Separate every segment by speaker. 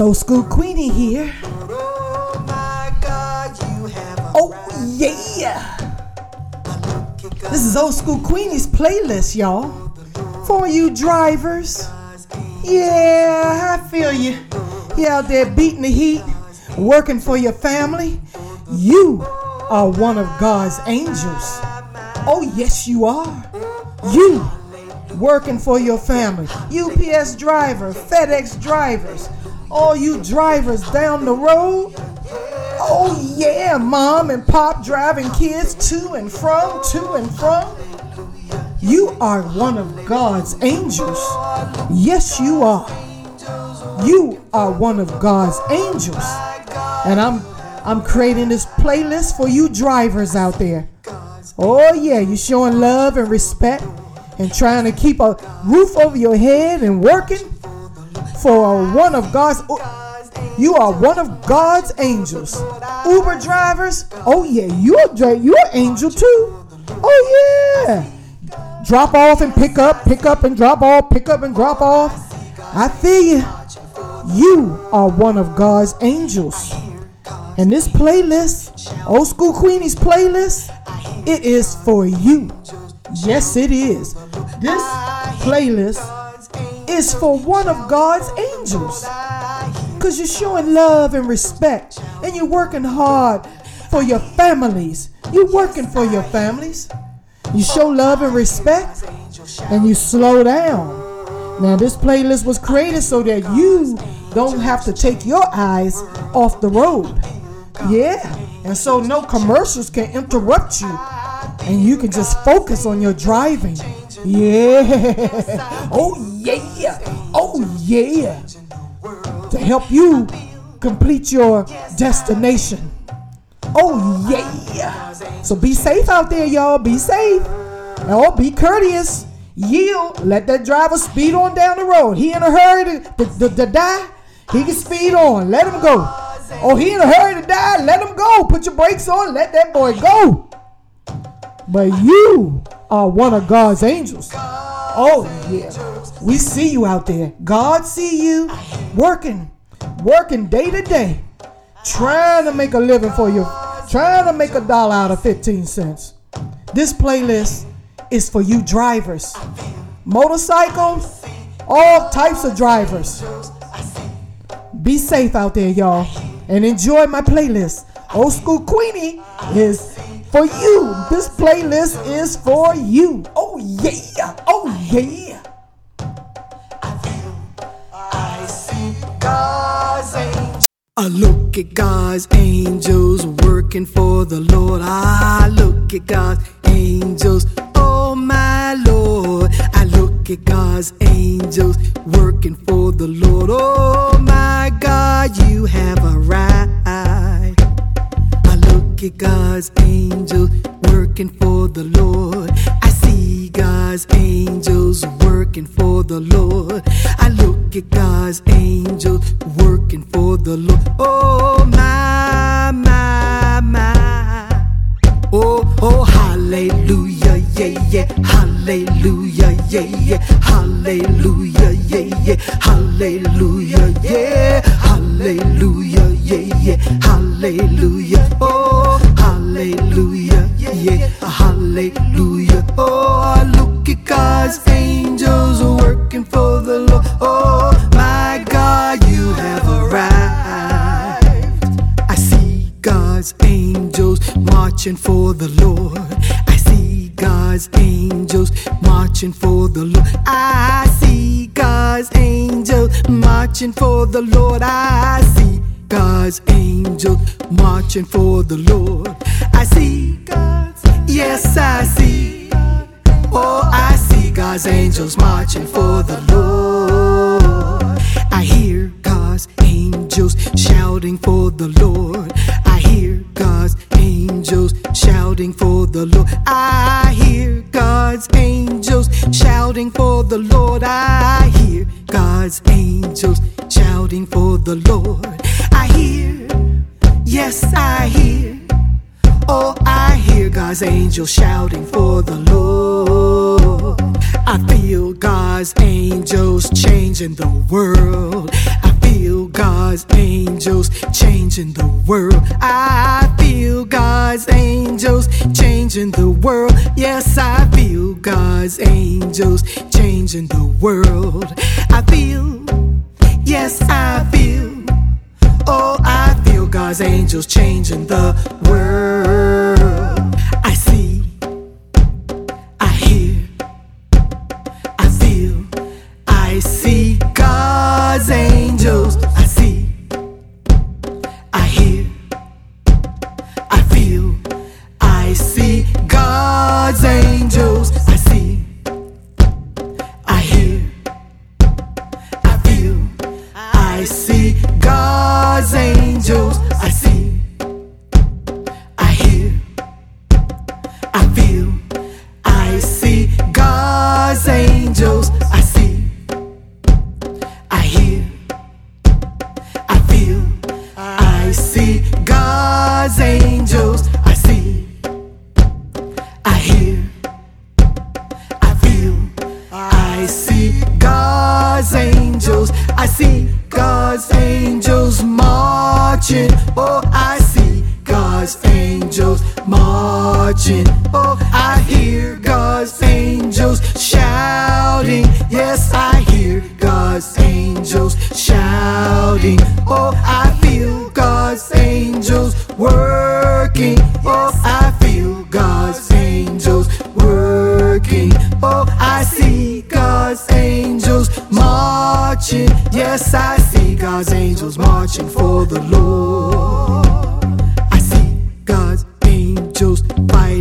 Speaker 1: Old school Queenie here. Oh yeah! This is old school Queenie's playlist, y'all. For you drivers. Yeah, I feel you. You out there beating the heat, working for your family. You are one of God's angels. Oh, yes, you are. You working for your family. UPS driver, FedEx drivers, all you drivers down the road. Oh, yeah, mom and pop driving kids to and from, to and from. You are one of God's angels. Yes, you are. You are one of God's angels. And I'm I'm creating this playlist for you drivers out there. Oh yeah, you showing love and respect and trying to keep a roof over your head and working for one of God's you are one of God's angels. Uber drivers, oh yeah, you're you're an angel too. Oh yeah. Drop off and pick up, pick up and drop off, pick up and drop off. I feel you. You are one of God's angels. And this playlist, Old School Queenie's playlist, it is for you. Yes, it is. This playlist is for one of God's angels. Because you're showing love and respect and you're working hard for your families. You're working for your families. You show love and respect and you slow down. Now, this playlist was created so that you don't have to take your eyes off the road. Yeah, and so no commercials can interrupt you and you can just focus on your driving. Yeah, oh yeah, oh yeah, to help you complete your destination. Oh yeah. So be safe out there, y'all. Be safe. Oh, be courteous. Yield. Let that driver speed on down the road. He in a hurry to, to, to, to die. He can speed on. Let him go. Oh, he in a hurry to die. Let him go. Put your brakes on. Let that boy go. But you are one of God's angels. Oh yeah. We see you out there. God see you working, working day to day, trying to make a living for you, trying to make a dollar out of 15 cents. This playlist is for you drivers, motorcycles, all types of drivers. Be safe out there, y'all, and enjoy my playlist. Old School Queenie is for you. This playlist is for you. Oh, yeah. Oh, yeah.
Speaker 2: I look at God's angels working for the Lord. I look at God's angels, oh my Lord. I look at God's angels working for the Lord. Oh my God, you have a right. I look at God's angels working for the Lord. I see God's angels working for the Lord. I look at God's angels working for the Lord. Oh my, my, my. Oh, oh, hallelujah, yeah, yeah, hallelujah, yeah, yeah, hallelujah, yeah, yeah, hallelujah, yeah, hallelujah, yeah, yeah, hallelujah, oh, hallelujah, yeah, hallelujah, oh, I look at God's angels working for the Lord, oh, my God, you have arrived. I see God's angels marching for the Lord. I see God's angels marching for the Lord. I see God's angels marching for the Lord. I see God's angels marching for the Lord. changing the world. Yes, I feel God's angels changing the world. I feel, yes, I feel. Oh, I feel God's angels changing the world.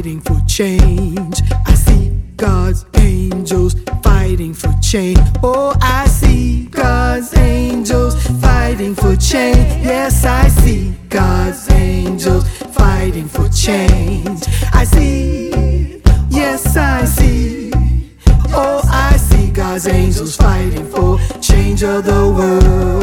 Speaker 2: fighting for change. I see God's angels fighting for change. Oh, I see God's angels fighting for change. Yes, I see God's angels fighting for change. I see, yes, I see. Oh, I see God's angels fighting for change of the world.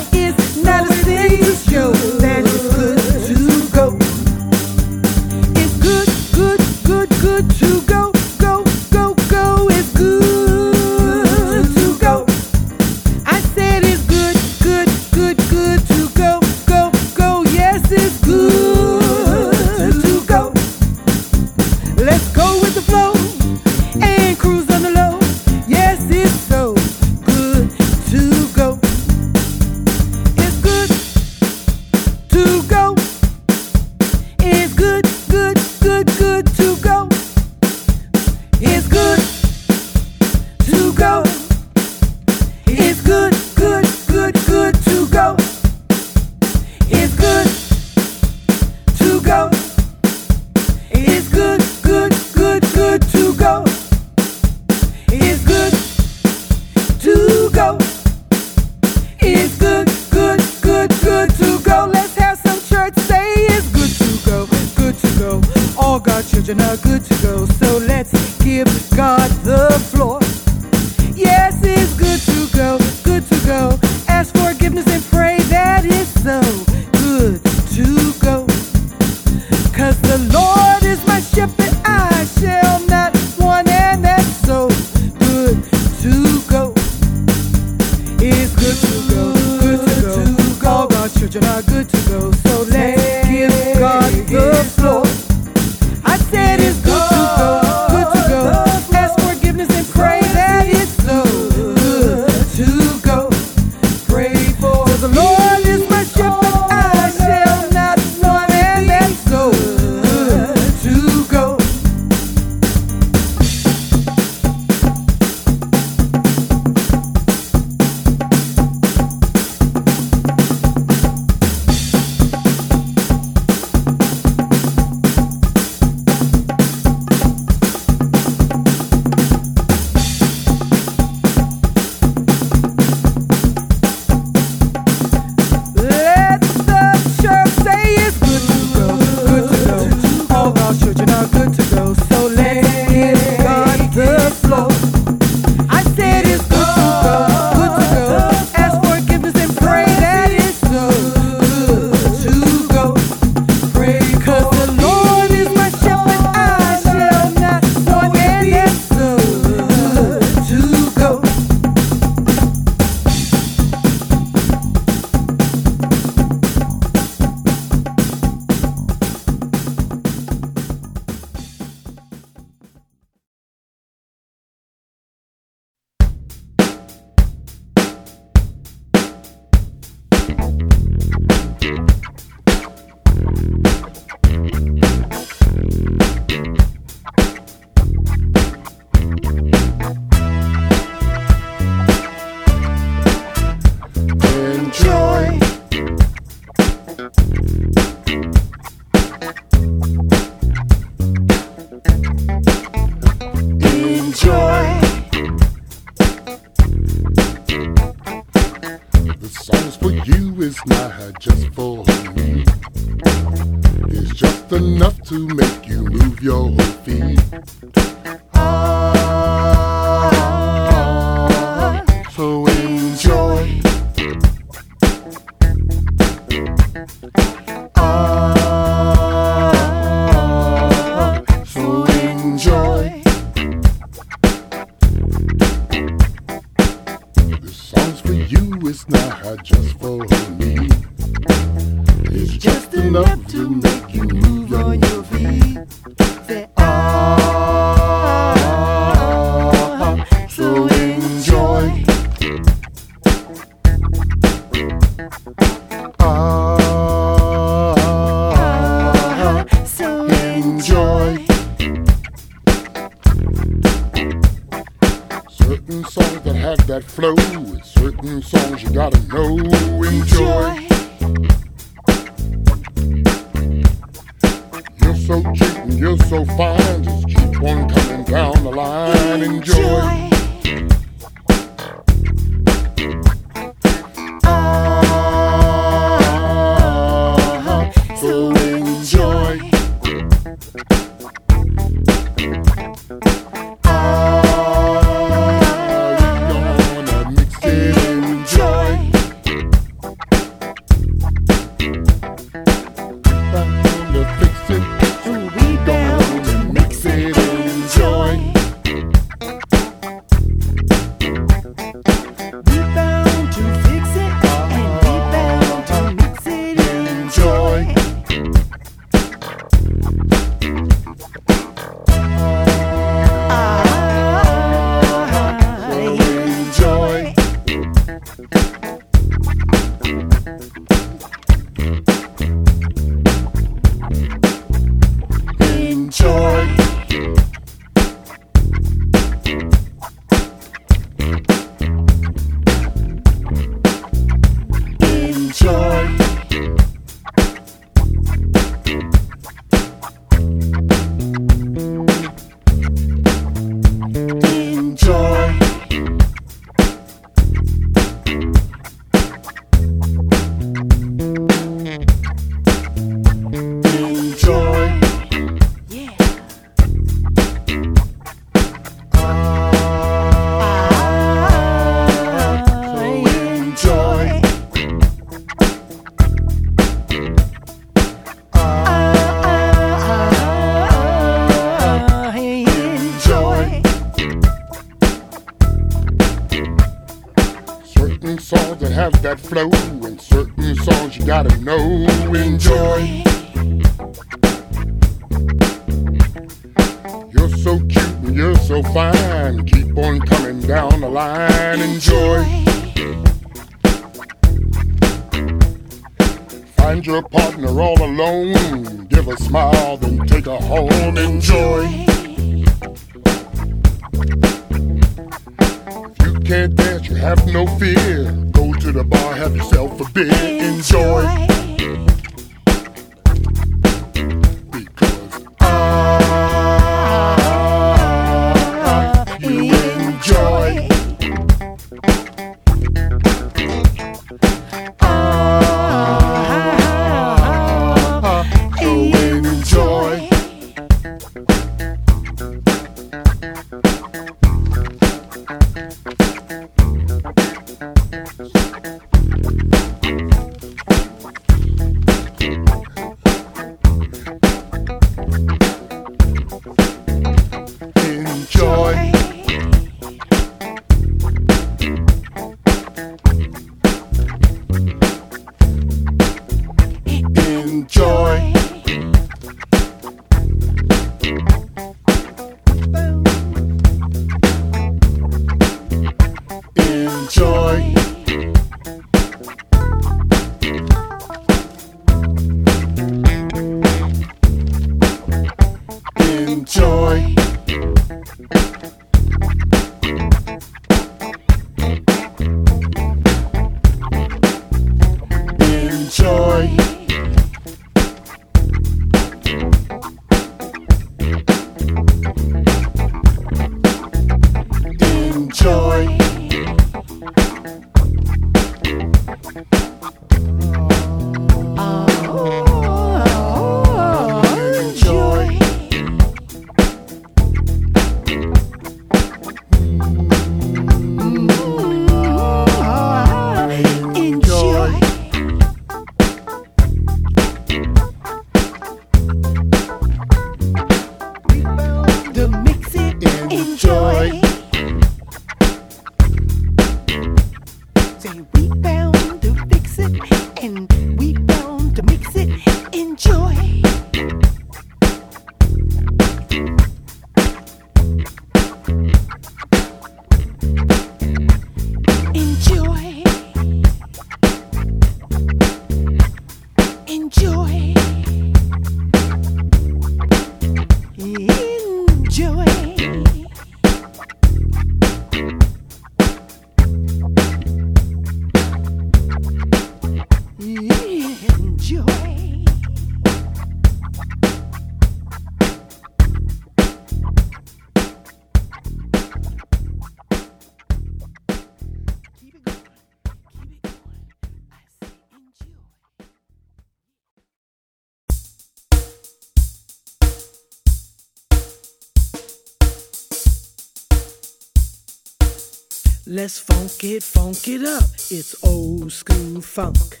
Speaker 2: Let's funk it, funk it up. It's old school funk.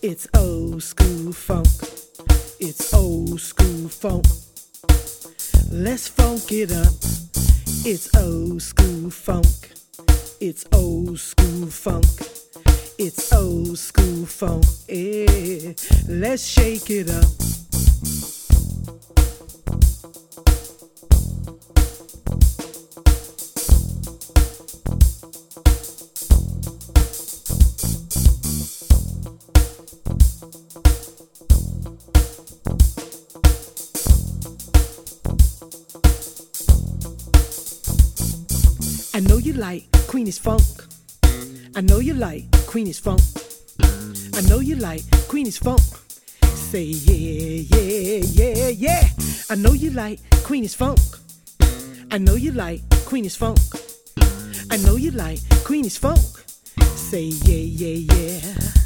Speaker 2: It's old school funk. It's old school funk. Let's funk it up. It's old school funk. It's old school funk. It's old school funk. Yeah. Let's shake it up. Queenie's funk. I know you like Queenie's funk. I know you like Queenie's funk. Say yeah, yeah, yeah, yeah. I know you like Queenie's funk. I know you like Queenie's funk. I know you like Queenie's funk. Say yeah, yeah, yeah.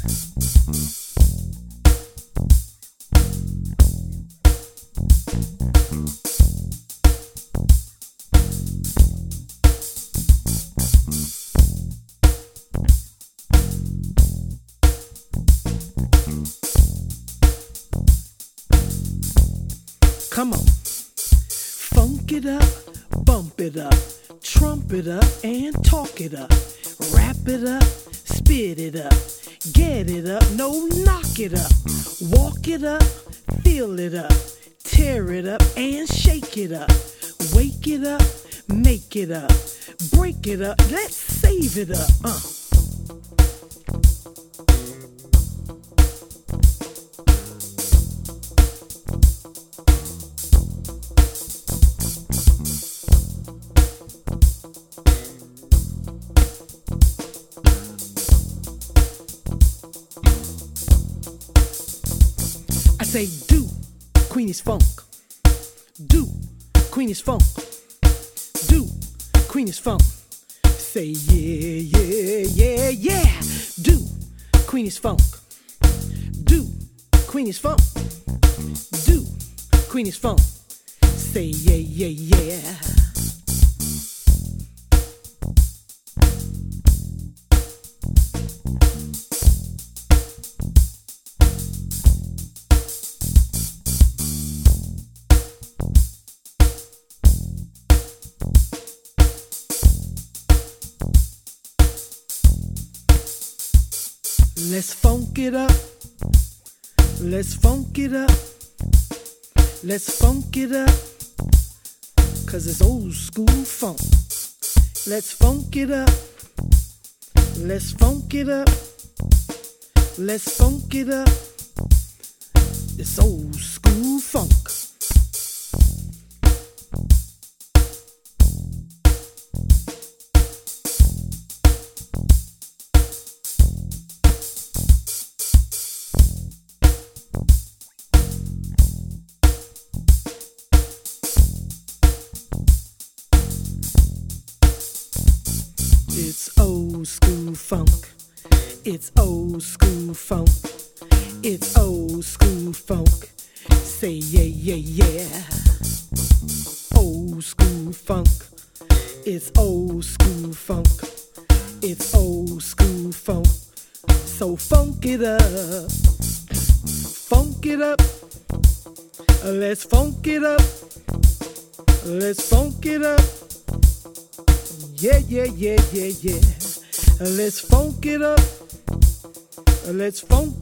Speaker 2: It up, bump it up, trump it up, and talk it up. Wrap it up, Spit it up, get it up, no, knock it up. Walk it up, fill it up, tear it up, and shake it up. Wake it up, make it up, break it up, let's save it up. Uh. Queenie's funk. Do, Queen is funk. Say yeah, yeah, yeah, yeah. Do, Queen is funk. Do, Queen is funk. Do, Queen is funk. Say yeah, yeah, yeah. Cause it's old school funk. Let's funk it up. Let's funk it up. Let's funk it up. It's old school funk.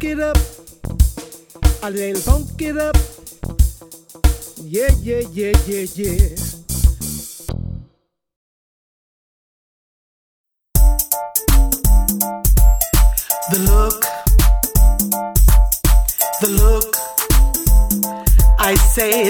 Speaker 2: Funk it up. A little funk it up. Yeah, yeah, yeah, yeah, yeah. The look, the look. I say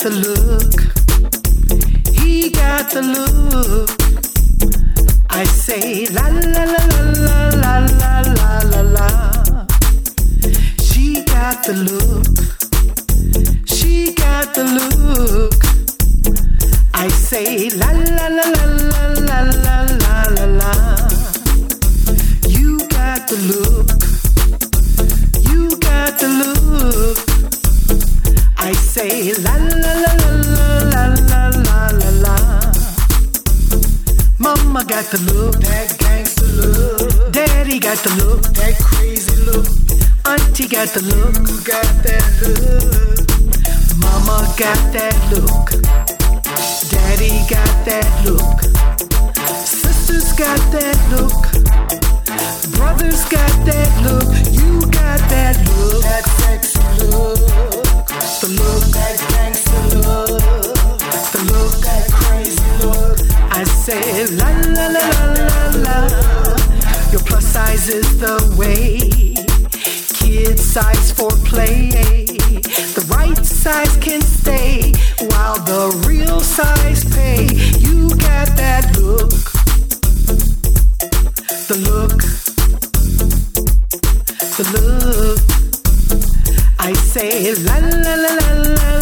Speaker 2: the look. He got the look. I say la la la la la la la la la. She got the look. She got the look. I say la la la la la la la la la You got the look. You got the look. I say la la la la la la la la. Mama got the look, that gangster look. Daddy got the look, that crazy look. Auntie got the look, you got that look. Mama got that look. Daddy got that look. Sisters got that look. Brothers got that look, you got that look, that sexy look, the look, that gangster look, the look, that crazy look. I say la la la la la la. Your plus size is the way, kid size for play. The right size can stay while the real size pay. You got that look, the look the look. I say la la la la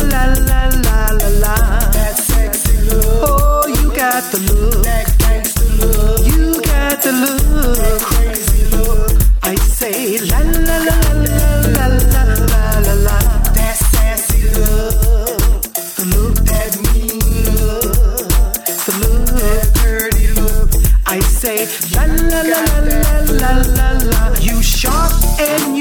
Speaker 2: la la la la la. That sexy look. Oh, you got the look. That gangster look. You got the look. That crazy look. I say la la la la la la la la la. That sassy look. The look that mean look. The look that dirty look. I say la la. la la la. La la. You sharp and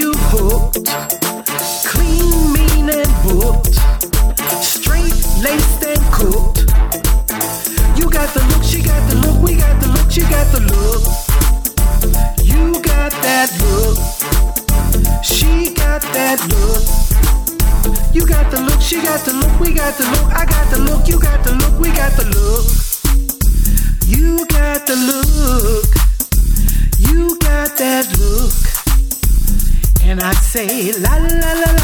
Speaker 2: got the look, I got the look, you got the look, we got the look. You got the look, you got that look. And I say la la la la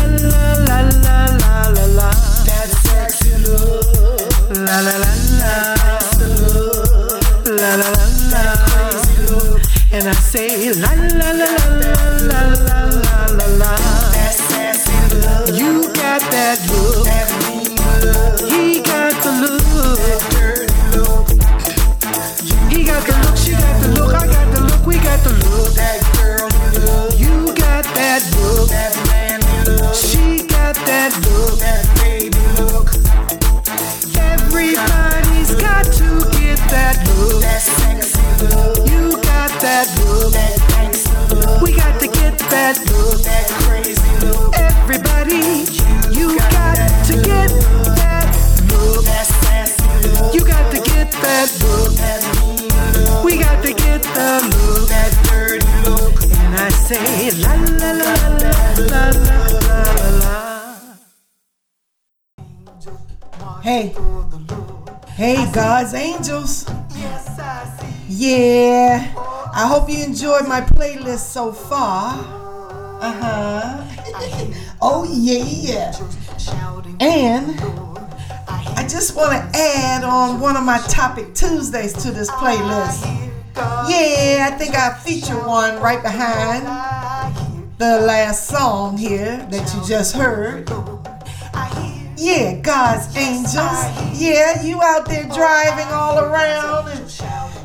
Speaker 1: Hey, hey, God's angels. Yeah, I hope you enjoyed my playlist so far. Uh huh. oh, yeah. And I just want to add on one of my Topic Tuesdays to this playlist. Yeah, I think I feature one right behind the last song here that you just heard. Yeah, God's angels. Yeah, you out there driving all around and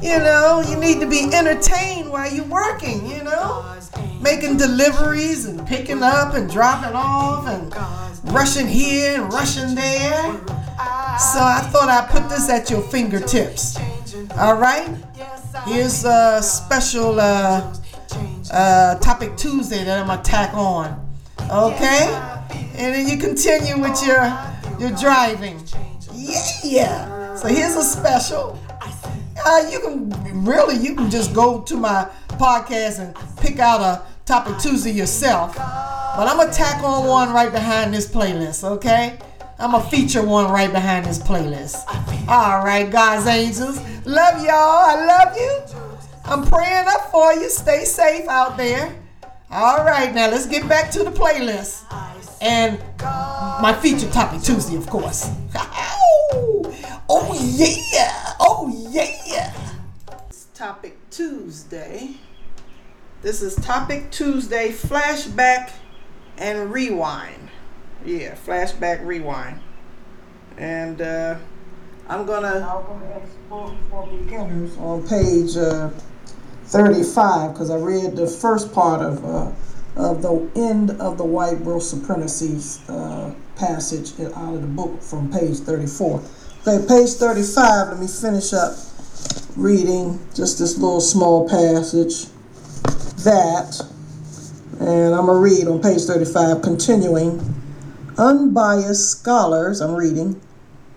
Speaker 1: you know, you need to be entertained while you're working, you know? Making deliveries and picking up and dropping off and rushing here and rushing there. So I thought I'd put this at your fingertips. All right? Here's a special uh, uh, topic Tuesday that I'm gonna tack on. Okay? And then you continue with your your driving. Yeah. yeah. So here's a special. Uh, you can really you can just go to my podcast and pick out a topic Tuesday yourself. But I'm gonna tack on one right behind this playlist, okay? I'm gonna feature one right behind this playlist. All right, God's angels. Love y'all. I love you. I'm praying up for you. Stay safe out there. All right, now let's get back to the playlist. And my feature topic Tuesday, of course. oh yeah! Oh yeah! Topic Tuesday. This is topic Tuesday flashback and rewind. Yeah, flashback rewind. And uh, I'm gonna for, for beginners on page uh, 35 because I read the first part of. Uh, of the end of the white world supremacy uh, passage out of the book from page 34. Okay, page 35, let me finish up reading just this little small passage. That, and I'm going to read on page 35, continuing. Unbiased scholars, I'm reading,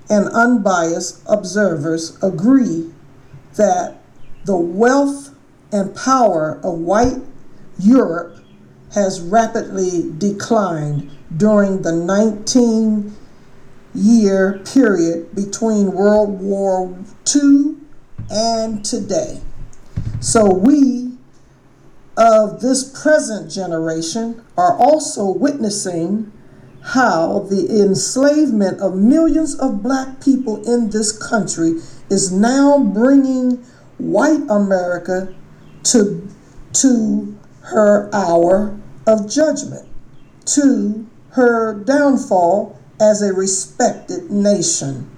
Speaker 1: and unbiased observers agree that the wealth and power of white Europe has rapidly declined during the 19 year period between World War II and today. So, we of this present generation are also witnessing how the enslavement of millions of black people in this country is now bringing white America to, to her hour of judgment to her downfall as a respected nation.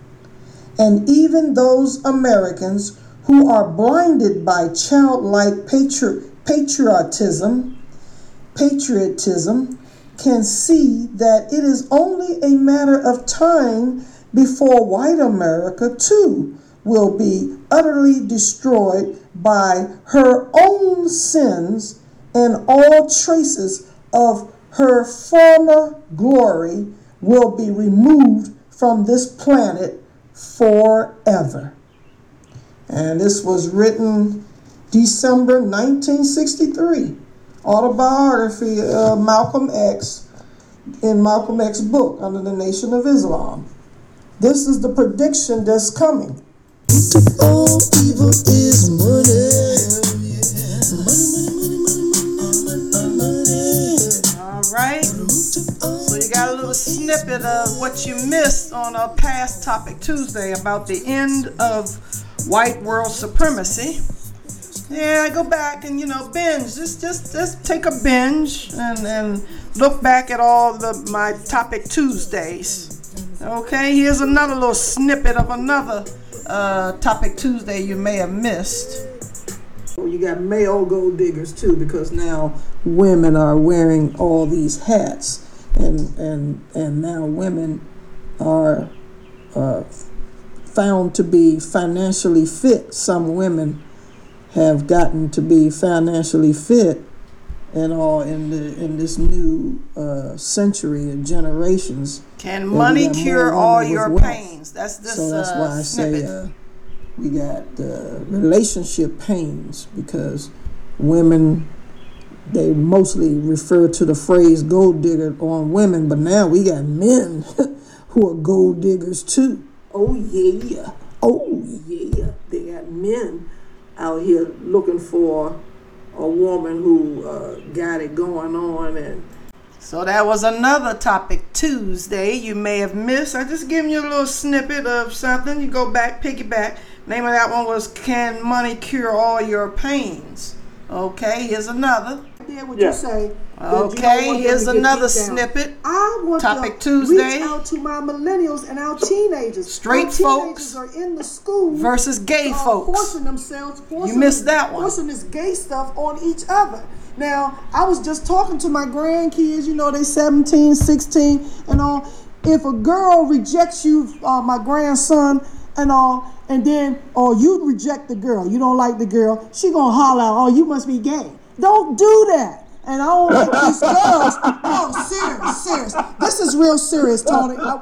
Speaker 1: And even those Americans who are blinded by childlike patri- patriotism, patriotism can see that it is only a matter of time before white America too will be utterly destroyed by her own sins, and all traces of her former glory will be removed from this planet forever. And this was written December 1963. Autobiography of Malcolm X in Malcolm X book under the Nation of Islam. This is the prediction that's coming.
Speaker 2: All evil is money.
Speaker 1: All right. So you got a little snippet of what you missed on a past topic Tuesday about the end of white world supremacy. Yeah, go back and you know binge. Just just just take a binge and and look back at all the my topic Tuesdays. Okay, here's another little snippet of another uh, topic Tuesday you may have missed. You got male gold diggers too, because now women are wearing all these hats, and and and now women are uh, found to be financially fit. Some women have gotten to be financially fit, and all in the in this new uh, century of generations.
Speaker 3: Can money cure all your
Speaker 1: wealth.
Speaker 3: pains? That's this
Speaker 1: So that's
Speaker 3: uh,
Speaker 1: why I
Speaker 3: snippet.
Speaker 1: say uh, we got uh, relationship pains because women they mostly refer to the phrase gold digger on women, but now we got men who are gold diggers too. Oh yeah, oh yeah, they got men out here looking for a woman who uh, got it going on and
Speaker 3: So that was another topic Tuesday you may have missed. I just giving you a little snippet of something. You go back, piggyback. Name of that one was Can Money Cure All Your Pains? Okay, here's another.
Speaker 1: Yeah, what
Speaker 4: Yeah.
Speaker 1: you say. that you
Speaker 3: Okay, here's another
Speaker 1: beat down.
Speaker 3: snippet.
Speaker 1: I want
Speaker 3: Topic
Speaker 1: to
Speaker 3: Tuesday.
Speaker 1: reach out to my millennials and our teenagers.
Speaker 3: Straight
Speaker 1: our
Speaker 3: folks
Speaker 1: teenagers are in the school
Speaker 3: versus gay
Speaker 1: uh,
Speaker 3: folks.
Speaker 1: forcing themselves. Forcing you
Speaker 3: missed that one.
Speaker 1: Forcing this gay stuff on each other. Now, I was just talking to my grandkids. You know, they 17, 16, and all. If a girl rejects you, uh, my grandson, and all, and then, or you reject the girl, you don't like the girl, she gonna holler out, "Oh, you must be gay." Don't do that. And I don't like these girls. No, serious, serious. This is real serious, Tony. I-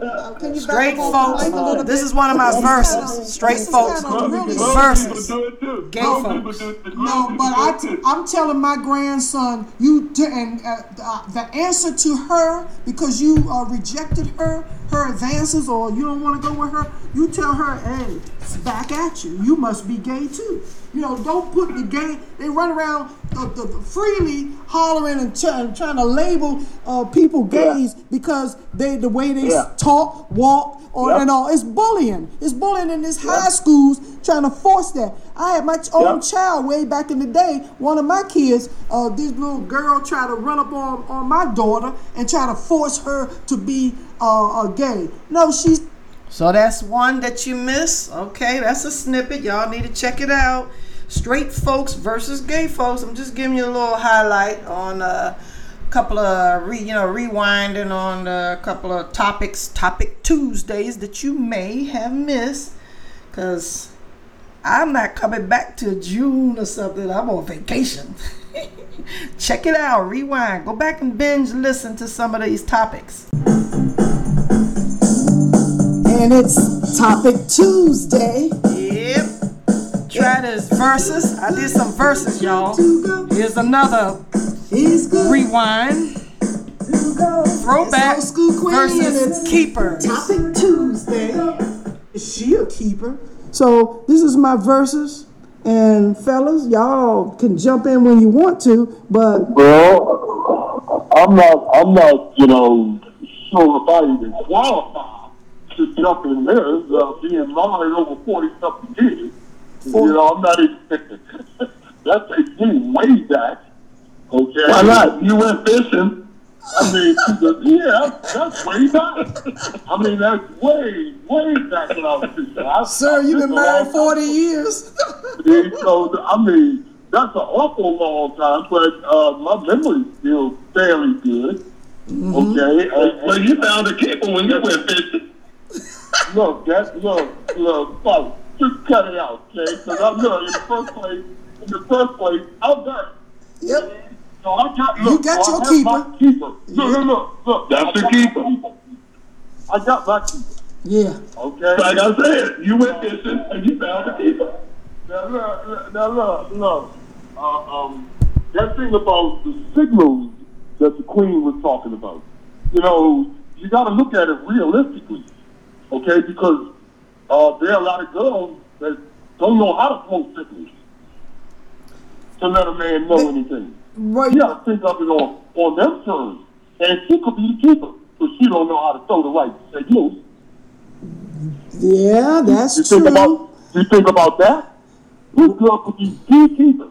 Speaker 1: uh, can you
Speaker 3: Straight
Speaker 1: up on the
Speaker 3: folks.
Speaker 1: mic a little
Speaker 3: This is one of my verses. Straight folks
Speaker 1: kinda really
Speaker 3: versus
Speaker 4: do it too.
Speaker 3: gay folks.
Speaker 4: people do it.
Speaker 1: no, but
Speaker 4: people
Speaker 1: I
Speaker 4: do it
Speaker 1: t-
Speaker 4: too.
Speaker 1: I'm telling my grandson, you t- and uh, uh, the answer to her because you uh, rejected her, her advances, or you don't want to go with her. You tell her, hey, it's back at you. You must be gay too. You know, don't put the gay. They run around uh, the, the freely hollering and ch- and trying to label uh, people gays because they the way they
Speaker 4: Yeah.
Speaker 1: talk, walk, or
Speaker 4: Yep.
Speaker 1: and all. It's bullying. It's bullying in these high schools trying to force that. I had my ch- own child way back in the day. One of my kids, uh, this little girl tried to run up on, on my daughter and try to force her to be uh, a gay. No, she's
Speaker 3: So that's one that you miss. Okay, that's a snippet. Y'all need to check it out. Straight folks versus gay folks. I'm just giving you a little highlight on a couple of re, you know rewinding on a couple of topics, topic Tuesdays that you may have missed, because I'm not coming back till June or something. I'm on vacation. Check it out. Rewind. Go back and binge listen to some of these topics.
Speaker 1: and it's Topic Tuesday.
Speaker 3: Yep. Try this verses. I did some verses, y'all. Here's another rewind.
Speaker 1: to go.
Speaker 3: Throwback
Speaker 1: It's old school queen and
Speaker 3: versus
Speaker 1: it's
Speaker 3: keepers.
Speaker 1: Topic Tuesday. Is she a keeper? So this is my verses. And fellas, y'all can jump in when you want to, but
Speaker 4: Well, I'm not, I'm not, you know, sure if I even qualify to jump in there, uh, being married over 40 something years. You know, I'm not even, That's takes me way back. Okay? Why not? You went fishing. I mean, yeah, that's way back. I mean, that's way, way back when I was fishing. I,
Speaker 1: sir,
Speaker 4: I
Speaker 1: you've been married
Speaker 4: long
Speaker 1: 40 years.
Speaker 4: yeah, so I mean, that's an awful long time, but uh, my memory's still fairly good. Okay, and,
Speaker 5: Well, you found a keeper when you went fishing.
Speaker 4: look, that look, look, folks, just cut it out, okay? Because I know in the first place, in the first place, I'm dirty.
Speaker 1: Yep.
Speaker 4: So I got
Speaker 1: You
Speaker 4: look,
Speaker 1: got
Speaker 4: so I
Speaker 1: your
Speaker 4: have
Speaker 1: keeper.
Speaker 4: My keeper. Look, look, look, look.
Speaker 6: That's
Speaker 4: I
Speaker 6: the
Speaker 4: got
Speaker 6: keeper.
Speaker 4: my keeper. I got my keeper.
Speaker 1: Yeah.
Speaker 4: Okay.
Speaker 6: Like I said, you went fishing and you found the keeper.
Speaker 4: Now look, now look, look. Uh, um, that thing about the signals that the queen was talking about. You know, you got to look at it realistically, okay? Because uh, there are a lot of girls that don't know how to throw signals to let a man know anything.
Speaker 1: Right.
Speaker 4: You got to think of it on on them terms, and she could be the keeper, but she don't know how to throw the right signals.
Speaker 1: Yeah, that's
Speaker 4: You
Speaker 1: true.
Speaker 4: think about you think about that. This girl could be the keeper.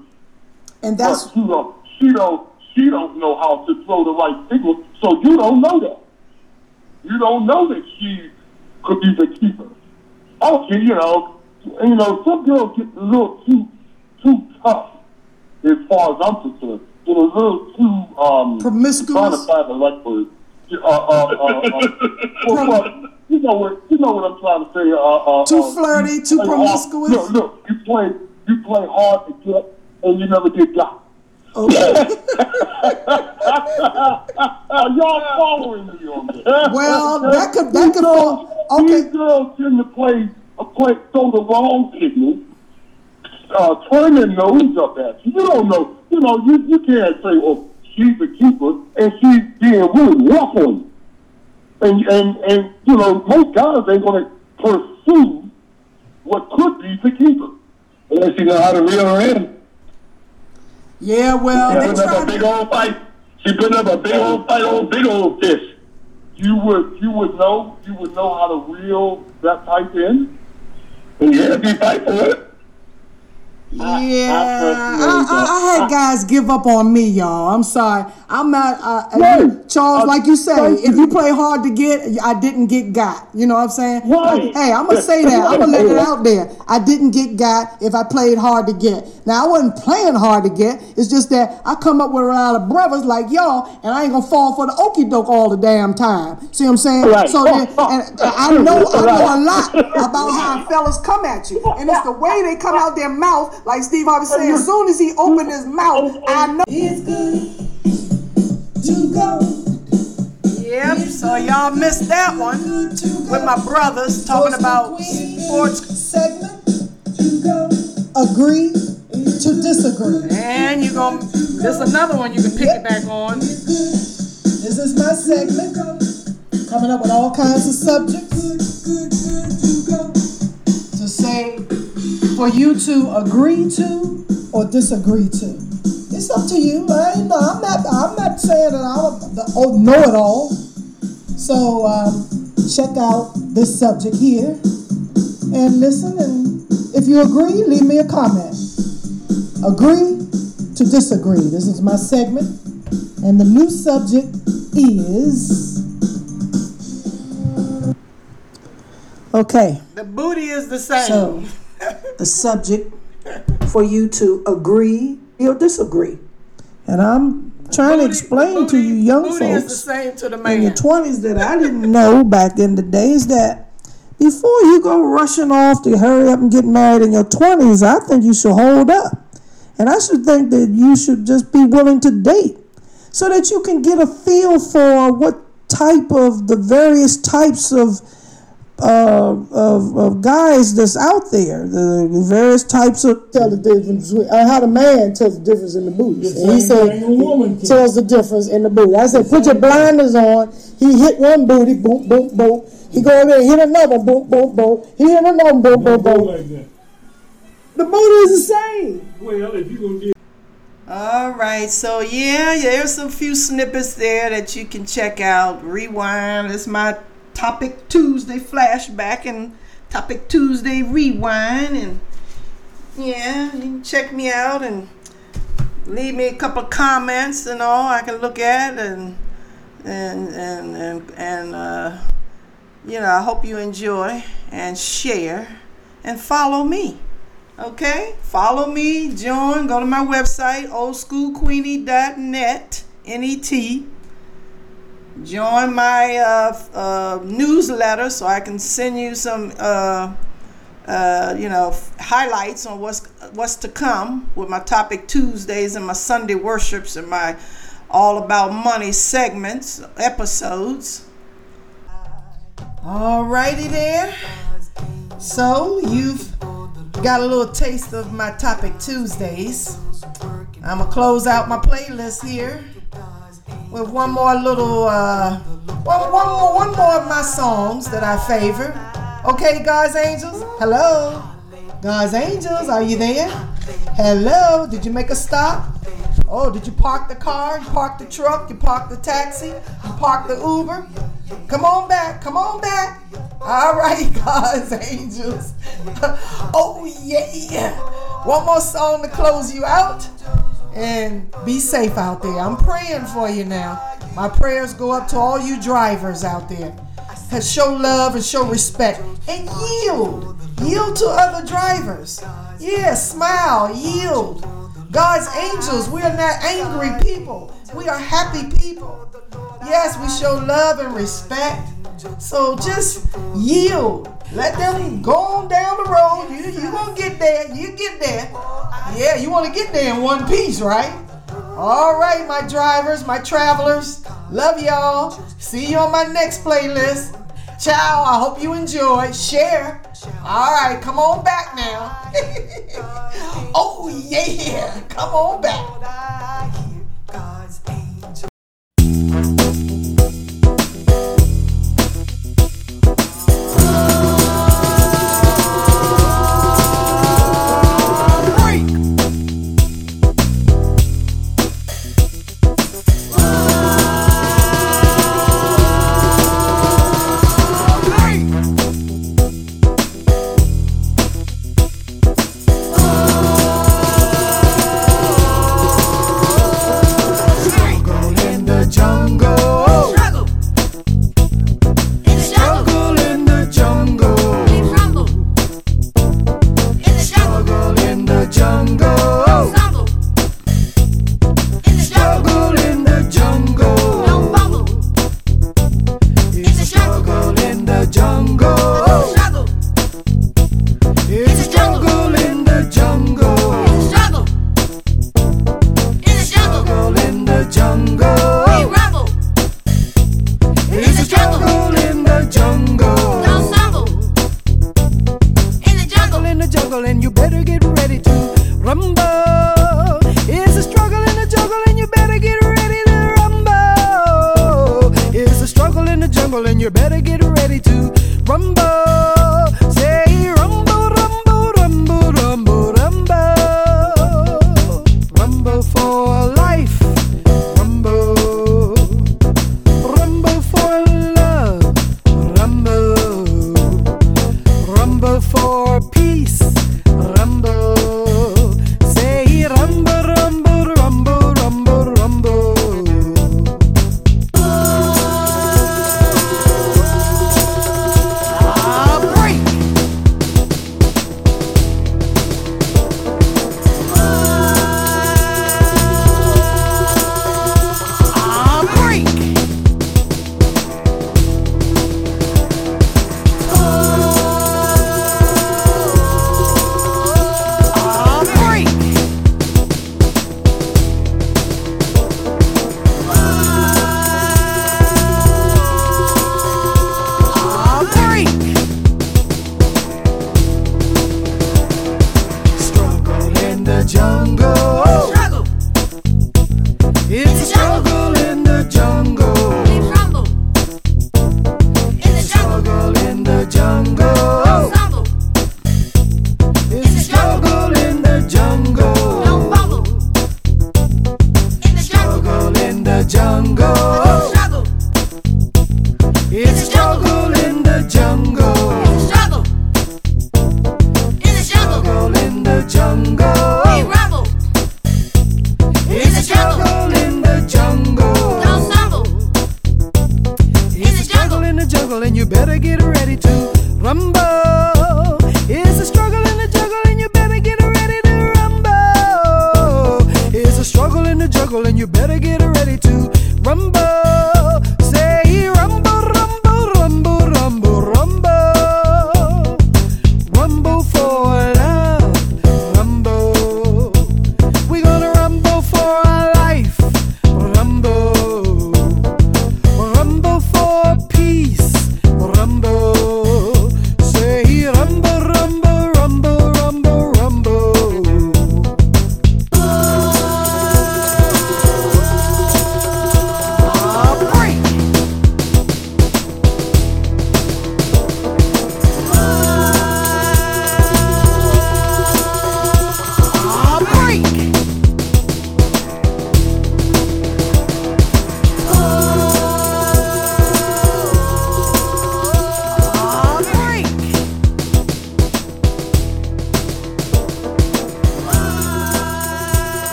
Speaker 1: and that's
Speaker 4: but she don't, she don't, she don't know how to throw the right signal, so you don't know that. You don't know that she could be the keeper. Okay, you know, you know, some girls get a little too, too tough as far as I'm concerned. Get a little too, um,
Speaker 1: Promiscuous?
Speaker 4: Trying to find the right word. Uh, uh, uh, uh, well, well, you know what, you know what I'm trying to say. Uh, uh,
Speaker 1: Too
Speaker 4: uh,
Speaker 1: flirty, too
Speaker 4: play hard-
Speaker 1: promiscuous?
Speaker 4: Look, look, you play, you play hard to get, and you never get got.
Speaker 1: Okay.
Speaker 4: Are Y'all following me on this?
Speaker 1: Well, that could- that could
Speaker 4: girls-
Speaker 1: fall- okay.
Speaker 4: These girls tend to play, uh, play, throw the wrong signal, uh, turn their nose up at you. You don't know. You know, you, you can't say, well, she's the keeper," and she's being really rough on you. And and and you know, most guys ain't gonna pursue what could be the keeper.
Speaker 6: Unless you know how to reel her in.
Speaker 1: Yeah, well,
Speaker 6: She
Speaker 1: they
Speaker 6: put up a big old fight. She put up a big old fight on big old fish.
Speaker 4: You would you would know you would know how to reel that type in.
Speaker 6: And you had to be fight for it.
Speaker 1: Yeah, I, I, I had guys give up on me, y'all. I'm sorry. I'm not, uh, uh,
Speaker 4: Right.
Speaker 1: Charles,
Speaker 4: Uh,
Speaker 1: like you say, if
Speaker 4: you.
Speaker 1: you play hard to get, I didn't get got. You know what I'm saying?
Speaker 4: Right.
Speaker 1: Like, hey, I'm gonna say that. I'm gonna let it out there. I didn't get got if I played hard to get. Now I wasn't playing hard to get. It's just that I come up with a lot of brothers like y'all, and I ain't gonna fall for the okey doke all the damn time. See what I'm saying?
Speaker 4: Right.
Speaker 1: So then, and I know I know a lot about how fellas come at you, and it's the way they come out their mouth. Like Steve Harvey said, as soon as he opened his mouth, I know it's good to go.
Speaker 3: Yep, so y'all missed that one with my brothers talking about sports.
Speaker 1: segment. Agree to disagree.
Speaker 3: And you're gonna, there's another one you can pick it back on.
Speaker 1: This is my segment. Coming up with all kinds of subjects for you to agree to or disagree to. It's up to you. I ain't, no, I'm not. I'm not saying that I'm the oh, know-it-all. So um, check out this subject here and listen. And if you agree, leave me a comment. Agree to disagree. This is my segment, and the new subject is. Okay,
Speaker 3: The booty is the same.
Speaker 1: so the subject for you to agree or disagree. And I'm trying to
Speaker 3: Booty-
Speaker 1: explain to you young
Speaker 3: booty the
Speaker 1: folks
Speaker 3: same to the
Speaker 1: in your 20s that I didn't know back in the days that before you go rushing off to hurry up and get married in your 20s, I think you should hold up. And I should think that you should just be willing to date so that you can get a feel for what type of the various types of uh, of, of guys that's out there, the various types of
Speaker 5: tell the difference between uh, how the man tells the difference in the booty. And he said woman tells the difference in the booty. I said, put your blinders on. He hit one booty, boom, boom, boom. He go over there and hit another, boom, boom, boom. He hit another, boom, boom, boom.
Speaker 7: like that.
Speaker 5: The booty is the same.
Speaker 7: Well, if you gonna get
Speaker 3: All right, so yeah, there's a few snippets there that you can check out. Rewind. It's my Topic Tuesday flashback and Topic Tuesday rewind, and yeah, you can check me out and leave me a couple comments and all I can look at and and and and, and uh, you know I hope you enjoy and share and follow me. Okay, follow me, join, go to my website, oldschoolqueenie.net, N-E-T. Join my uh, uh, newsletter so I can send you some uh,
Speaker 1: uh, you know, highlights on what's what's to come with my topic Tuesdays and my Sunday worships and my all about money segments episodes. Alrighty there. So you've got a little taste of my topic Tuesdays. I'm gonna close out my playlist here with one more little, uh, one, one more, one more of my songs that I favor. Okay, God's angels. Hello, God's angels. Are you there? Hello. Did you make a stop? Oh, did you park the car? You park the truck? You park the taxi? You park the Uber? Come on back. Come on back. All right, God's angels. oh yeah. One more song to close you out and be safe out there. I'm praying for you now. My prayers go up to all you drivers out there. Show love and show respect and yield. Yield to other drivers. Yeah, smile, yield. God's angels, we are not angry people. We are happy people. Yes, we show love and respect. So just yield. Let them go on down the road. You you gonna get there. You get there. Yeah, you want to get there in one piece, right? All right, my drivers, my travelers. Love y'all. See you on my next playlist. Ciao. I hope you enjoy. Share. All right, come on back now. oh yeah, come on back.
Speaker 2: It's a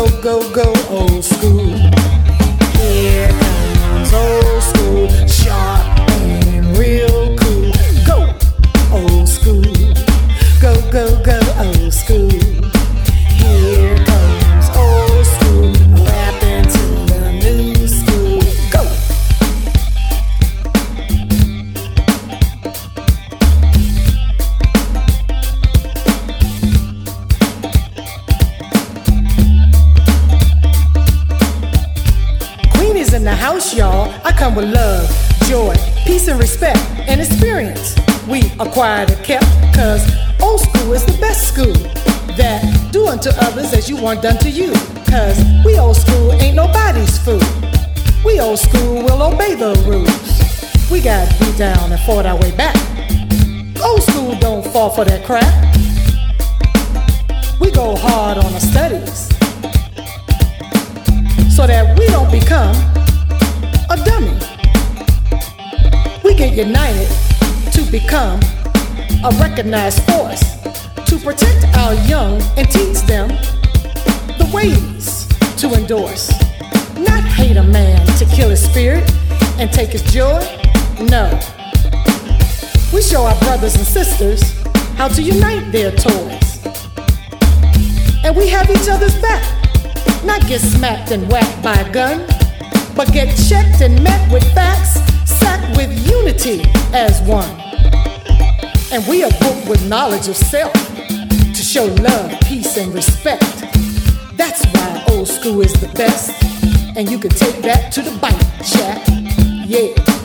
Speaker 8: Go, go, go,
Speaker 2: old school.
Speaker 8: and
Speaker 2: whacked by a gun, but get checked and met with facts, sacked with unity as one. And we are booked with knowledge of self to show love, peace, and respect. That's why old school is the best, and you can take that to the bike, chap. Yeah.